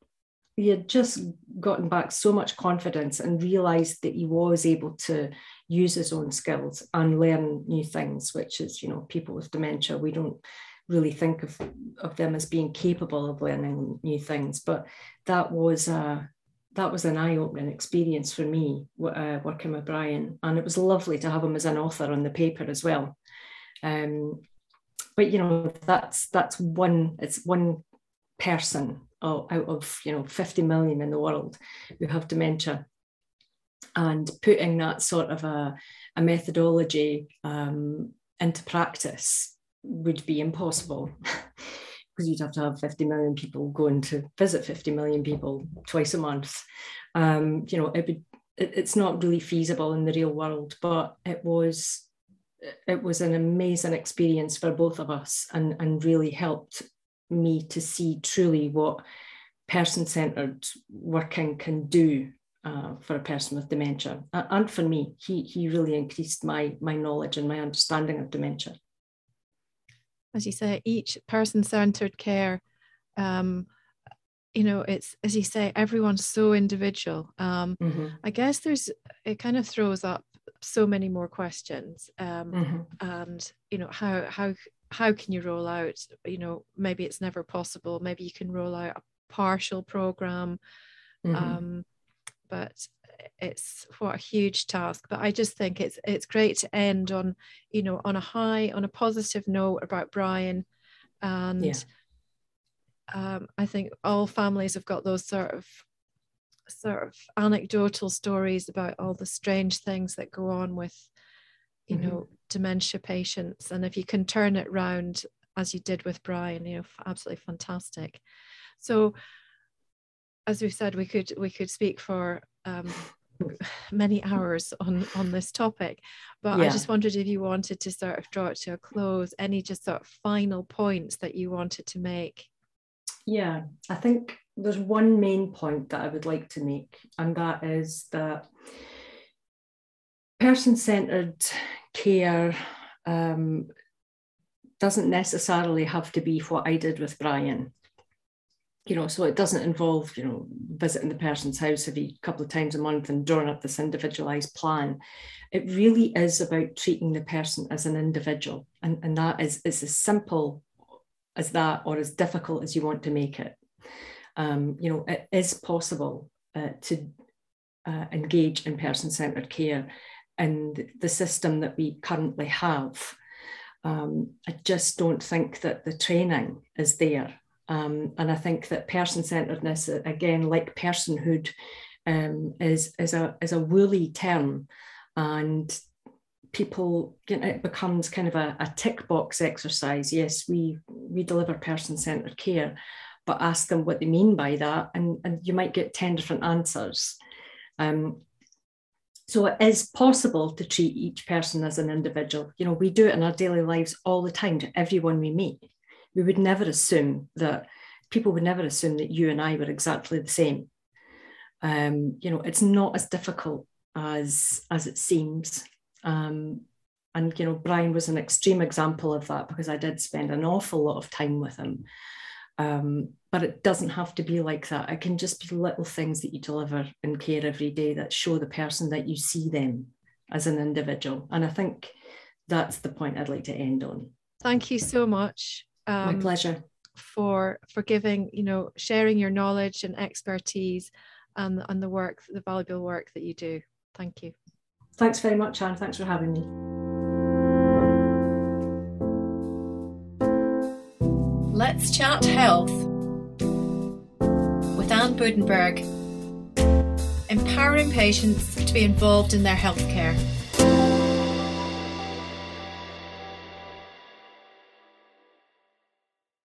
he had just gotten back so much confidence and realized that he was able to use his own skills and learn new things which is you know people with dementia we don't really think of, of them as being capable of learning new things but that was a that was an eye-opening experience for me uh, working with brian. And it was lovely to have him as an author on the paper as well. Um, but you know that's that's one it's one person out of you know 50 million in the world who have dementia. And putting that sort of a, a methodology um, into practice would be impossible because you'd have to have 50 million people going to visit 50 million people twice a month um, you know it it, it's not really feasible in the real world but it was it was an amazing experience for both of us and, and really helped me to see truly what person centered working can do uh, for a person with dementia. And for me, he, he really increased my, my knowledge and my understanding of dementia. As you say, each person centered care, um, you know, it's as you say, everyone's so individual. Um, mm-hmm. I guess there's, it kind of throws up so many more questions. Um, mm-hmm. And, you know, how, how, how can you roll out you know maybe it's never possible maybe you can roll out a partial program mm-hmm. um, but it's what a huge task but i just think it's it's great to end on you know on a high on a positive note about brian and yeah. um, i think all families have got those sort of sort of anecdotal stories about all the strange things that go on with you mm-hmm. know dementia patients and if you can turn it round as you did with brian you know absolutely fantastic so as we said we could we could speak for um, many hours on on this topic but yeah. i just wondered if you wanted to sort of draw it to a close any just sort of final points that you wanted to make yeah i think there's one main point that i would like to make and that is that person centered care um, doesn't necessarily have to be what I did with Brian. You know, so it doesn't involve, you know, visiting the person's house every couple of times a month and drawing up this individualized plan. It really is about treating the person as an individual. And, and that is, is as simple as that or as difficult as you want to make it. Um, you know, it is possible uh, to uh, engage in person centered care in the system that we currently have. Um, I just don't think that the training is there. Um, and I think that person centeredness, again, like personhood, um, is, is, a, is a woolly term. And people, you know, it becomes kind of a, a tick box exercise. Yes, we, we deliver person centered care, but ask them what they mean by that. And, and you might get 10 different answers. Um, so it is possible to treat each person as an individual. You know, we do it in our daily lives all the time to everyone we meet. We would never assume that people would never assume that you and I were exactly the same. Um, you know, it's not as difficult as as it seems. Um, and you know, Brian was an extreme example of that because I did spend an awful lot of time with him. Um, but it doesn't have to be like that. It can just be little things that you deliver in care every day that show the person that you see them as an individual. And I think that's the point I'd like to end on. Thank you so much. Um, My pleasure. For for giving, you know, sharing your knowledge and expertise and, and the work, the valuable work that you do. Thank you. Thanks very much, Anne. Thanks for having me. Let's Chat Health with Anne Budenberg, empowering patients to be involved in their healthcare.